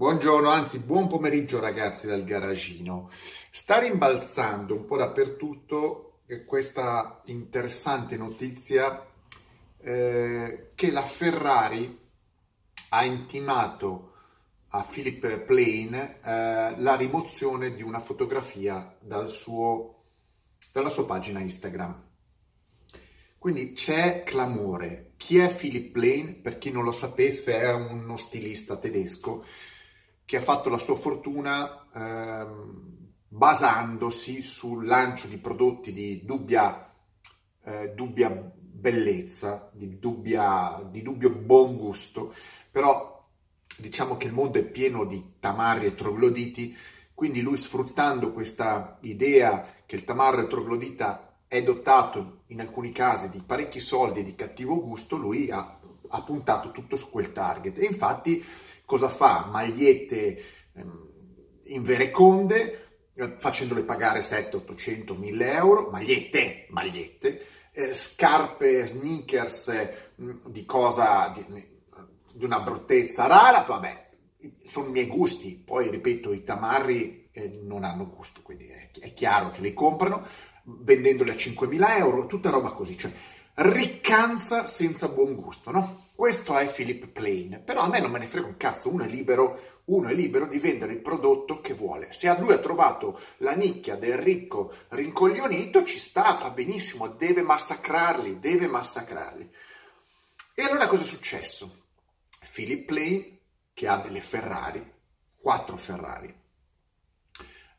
Buongiorno, anzi buon pomeriggio ragazzi dal garagino. Sta rimbalzando un po' dappertutto questa interessante notizia eh, che la Ferrari ha intimato a Philip Plain eh, la rimozione di una fotografia dal suo, dalla sua pagina Instagram. Quindi c'è clamore. Chi è Philip Plain? Per chi non lo sapesse, è uno stilista tedesco che ha fatto la sua fortuna ehm, basandosi sul lancio di prodotti di dubbia, eh, dubbia bellezza, di, dubbia, di dubbio buon gusto, però diciamo che il mondo è pieno di tamarri e trogloditi, quindi lui sfruttando questa idea che il tamarro e troglodita è dotato in alcuni casi di parecchi soldi e di cattivo gusto, lui ha, ha puntato tutto su quel target. E infatti cosa fa? Magliette ehm, in vereconde, eh, facendole pagare 7, 800, 1000 euro, magliette, magliette, eh, scarpe, sneakers eh, di cosa, di, di, una bruttezza rara, vabbè, sono i miei gusti, poi ripeto, i tamarri eh, non hanno gusto, quindi è, è chiaro che li comprano, vendendoli a 5.000 euro, tutta roba così, cioè riccanza senza buon gusto, no? Questo è Philip Plain, però a me non me ne frega un cazzo, uno è libero, uno è libero di vendere il prodotto che vuole. Se a lui ha trovato la nicchia del ricco rincoglionito, ci sta, fa benissimo, deve massacrarli, deve massacrarli. E allora cosa è successo? Philip Plain, che ha delle Ferrari, quattro Ferrari,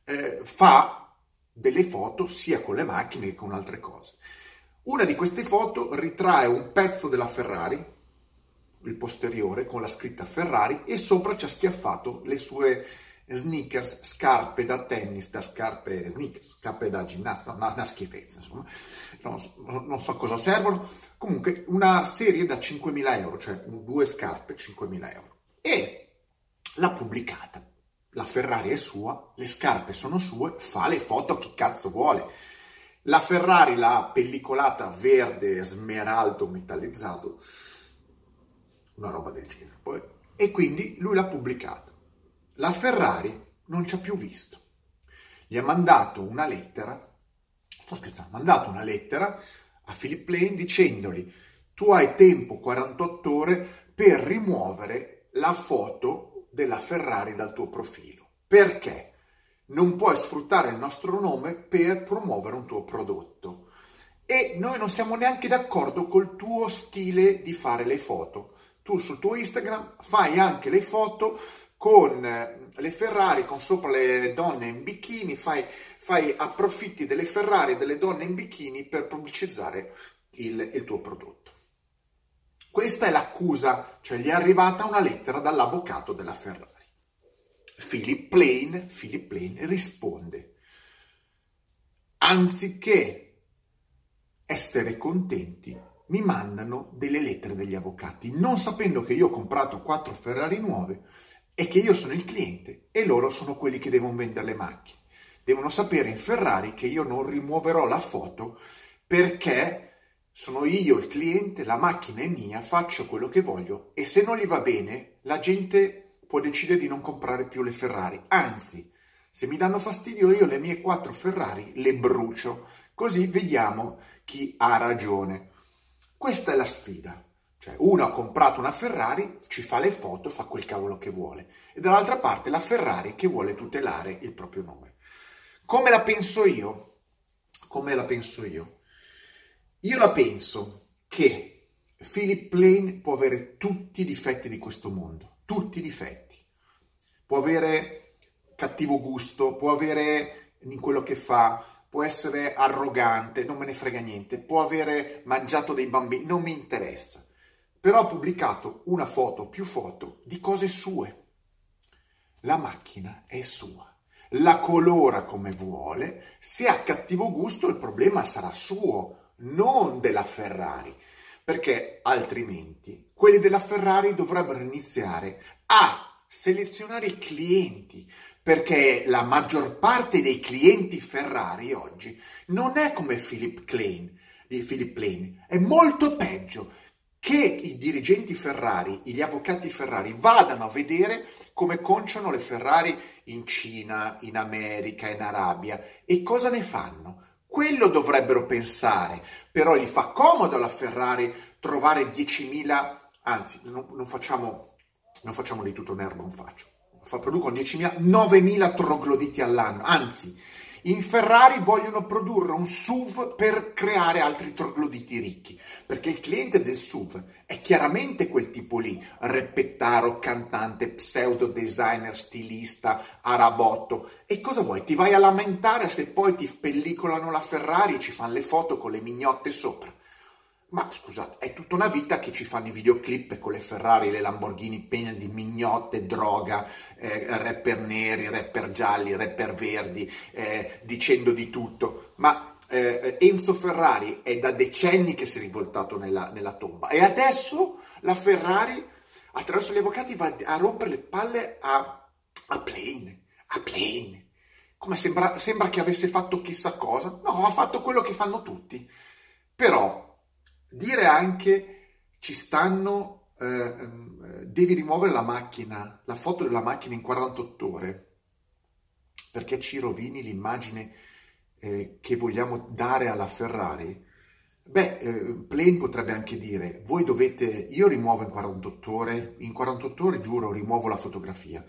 eh, fa delle foto sia con le macchine che con altre cose. Una di queste foto ritrae un pezzo della Ferrari, il posteriore, con la scritta Ferrari e sopra ci ha schiaffato le sue sneakers, scarpe da tennis, da scarpe sneakers, scarpe da ginnastica, una, una schifezza, insomma, non, non, so cosa servono, comunque una serie da 5.000 euro, cioè due scarpe 5.000 euro. E l'ha pubblicata. La Ferrari è sua, le scarpe sono sue, fa le foto chi cazzo vuole la Ferrari l'ha pellicolata verde smeraldo metallizzato, una roba del genere. Poi, e quindi lui l'ha pubblicata. La Ferrari non ci ha più visto. Gli ha mandato una lettera, sto scherzando, ha mandato una lettera a Philip Lane dicendogli tu hai tempo 48 ore per rimuovere la foto della Ferrari dal tuo profilo. Perché? non puoi sfruttare il nostro nome per promuovere un tuo prodotto. E noi non siamo neanche d'accordo col tuo stile di fare le foto. Tu sul tuo Instagram fai anche le foto con eh, le Ferrari, con sopra le donne in bikini, fai, fai approfitti delle Ferrari e delle donne in bikini per pubblicizzare il, il tuo prodotto. Questa è l'accusa, cioè gli è arrivata una lettera dall'avvocato della Ferrari. Philip Plain, Philip Plain risponde, anziché essere contenti, mi mandano delle lettere degli avvocati, non sapendo che io ho comprato quattro Ferrari nuove e che io sono il cliente e loro sono quelli che devono vendere le macchine. Devono sapere in Ferrari che io non rimuoverò la foto perché sono io il cliente, la macchina è mia, faccio quello che voglio e se non gli va bene la gente può decidere di non comprare più le Ferrari. Anzi, se mi danno fastidio io le mie quattro Ferrari le brucio, così vediamo chi ha ragione. Questa è la sfida. Cioè, uno ha comprato una Ferrari, ci fa le foto, fa quel cavolo che vuole. E dall'altra parte la Ferrari che vuole tutelare il proprio nome. Come la penso io? Come la penso io? Io la penso che Philip Plain può avere tutti i difetti di questo mondo tutti i difetti. Può avere cattivo gusto, può avere in quello che fa, può essere arrogante, non me ne frega niente, può avere mangiato dei bambini, non mi interessa. Però ha pubblicato una foto, più foto, di cose sue. La macchina è sua. La colora come vuole, se ha cattivo gusto il problema sarà suo, non della Ferrari perché altrimenti quelli della Ferrari dovrebbero iniziare a selezionare i clienti, perché la maggior parte dei clienti Ferrari oggi non è come Philip Klein, Philip Lane, è molto peggio. che i dirigenti Ferrari, gli avvocati Ferrari vadano a vedere come conciano le Ferrari in Cina, in America, in Arabia e cosa ne fanno. Quello dovrebbero pensare, però gli fa comodo alla Ferrari trovare 10.000, anzi non, non, facciamo, non facciamo di tutto un'erba un faccio, fa, producono 10.000, 9.000 trogloditi all'anno, anzi in Ferrari vogliono produrre un SUV per creare altri trogloditi ricchi, perché il cliente del SUV è chiaramente quel tipo lì, reppettaro, cantante, pseudo designer, stilista, arabotto. E cosa vuoi? Ti vai a lamentare se poi ti pellicolano la Ferrari e ci fanno le foto con le mignotte sopra? Ma scusate, è tutta una vita che ci fanno i videoclip con le Ferrari, le Lamborghini piene di mignotte, droga, eh, rapper neri, rapper gialli, rapper verdi, eh, dicendo di tutto. Ma eh, Enzo Ferrari è da decenni che si è rivoltato nella, nella tomba e adesso la Ferrari, attraverso gli avvocati, va a rompere le palle a, a Plane, a Plane. Come sembra, sembra che avesse fatto chissà cosa. No, ha fatto quello che fanno tutti. Però Dire anche ci stanno, eh, ehm, devi rimuovere la macchina, la foto della macchina in 48 ore, perché ci rovini l'immagine eh, che vogliamo dare alla Ferrari. Beh, eh, Plane potrebbe anche dire, voi dovete, io rimuovo in 48 ore, in 48 ore giuro rimuovo la fotografia,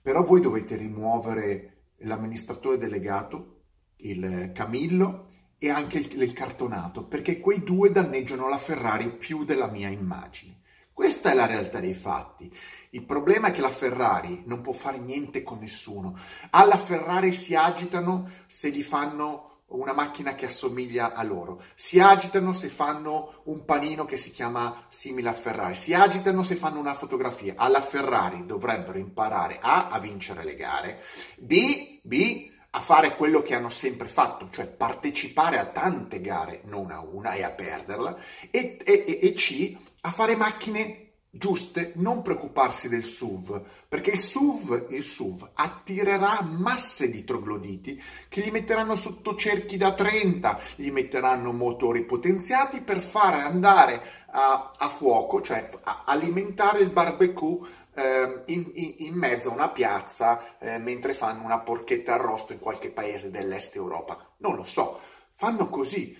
però voi dovete rimuovere l'amministratore delegato, il Camillo, e anche il, il cartonato, perché quei due danneggiano la Ferrari più della mia immagine. Questa è la realtà dei fatti. Il problema è che la Ferrari non può fare niente con nessuno. Alla Ferrari si agitano se gli fanno una macchina che assomiglia a loro. Si agitano se fanno un panino che si chiama simile a Ferrari. Si agitano se fanno una fotografia. Alla Ferrari dovrebbero imparare A a vincere le gare, B, B a fare quello che hanno sempre fatto, cioè partecipare a tante gare, non a una, e a perderla, e, e, e C, a fare macchine giuste, non preoccuparsi del SUV, perché il SUV, il SUV attirerà masse di trogloditi che gli metteranno sotto cerchi da 30, gli metteranno motori potenziati per fare andare a, a fuoco, cioè a alimentare il barbecue eh, in, in, in, mezzo a una piazza eh, mentre fanno una porchetta arrosto in qualche paese dell'est Europa. Non lo so, fanno così.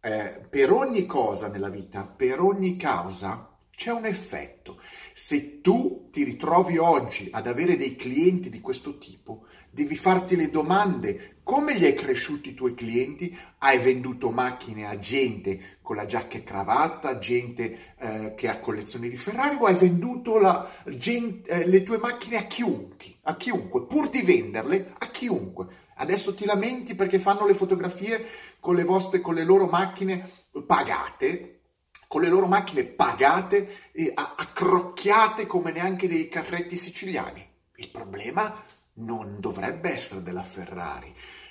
Eh, per ogni cosa nella vita, per ogni causa, c'è un effetto. Se tu ti ritrovi oggi ad avere dei clienti di questo tipo, devi farti le domande come gli hai cresciuti i tuoi clienti? Hai venduto macchine a gente con la giacca e cravatta, gente eh, che ha collezioni di Ferrari o hai venduto la, gente, eh, le tue macchine a chiunque, a chiunque, pur di venderle a chiunque? Adesso ti lamenti perché fanno le fotografie con le vostre, con le loro macchine pagate, con le loro macchine pagate e accrocchiate come neanche dei carretti siciliani. Il problema non dovrebbe essere della Ferrari.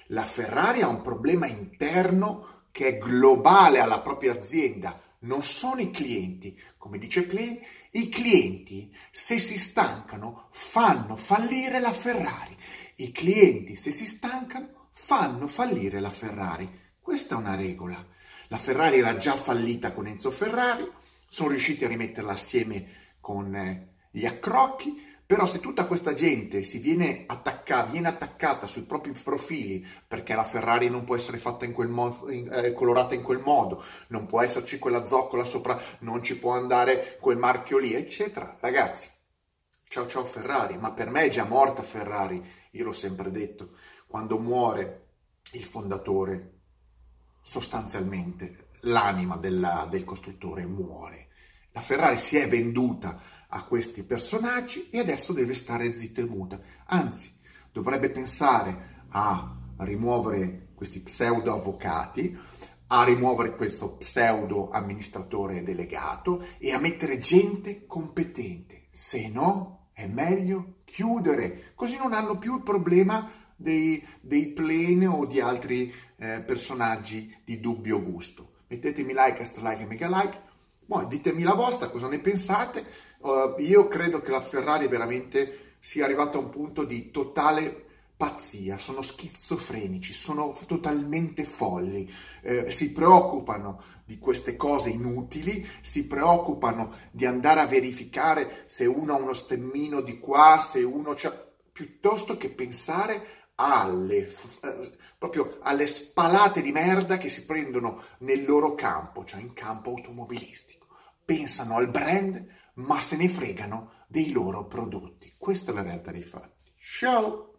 La Ferrari ha un problema interno che è globale alla propria azienda. Non sono i clienti, come dice Plain, i clienti se si stancano fanno fallire la Ferrari. I clienti se si stancano fanno fallire la Ferrari. Questa è una regola. La Ferrari era già fallita con Enzo Ferrari, sono riusciti a rimetterla assieme con eh, gli accrocchi, però se tutta questa gente si viene, attacca, viene attaccata sui propri profili perché la Ferrari non può essere fatta in quel modo, eh, colorata in quel modo, non può esserci quella zoccola sopra, non ci può andare quel marchio lì, eccetera, ragazzi, ciao ciao Ferrari, ma per me è già morta Ferrari, io l'ho sempre detto, quando muore il fondatore sostanzialmente l'anima della, del costruttore muore. La Ferrari si è venduta a questi personaggi e adesso deve stare zitta e muta. Anzi, dovrebbe pensare a rimuovere questi pseudo avvocati, a rimuovere questo pseudo amministratore delegato e a mettere gente competente. Se no, è meglio chiudere, così non hanno più il problema dei, dei plane o di altri eh, personaggi di dubbio gusto. Mettetemi like, extra like e mega like. Poi ditemi la vostra, cosa ne pensate. Uh, io credo che la Ferrari veramente sia arrivata a un punto di totale pazzia, sono schizofrenici, sono totalmente folli, eh, si preoccupano di queste cose inutili, si preoccupano di andare a verificare se uno ha uno stemmino di qua, se uno c'ha, piuttosto che pensare alle, eh, proprio alle spalate di merda che si prendono nel loro campo, cioè in campo automobilistico. Pensano al brand, ma se ne fregano dei loro prodotti. Questa è la realtà dei fatti. Ciao!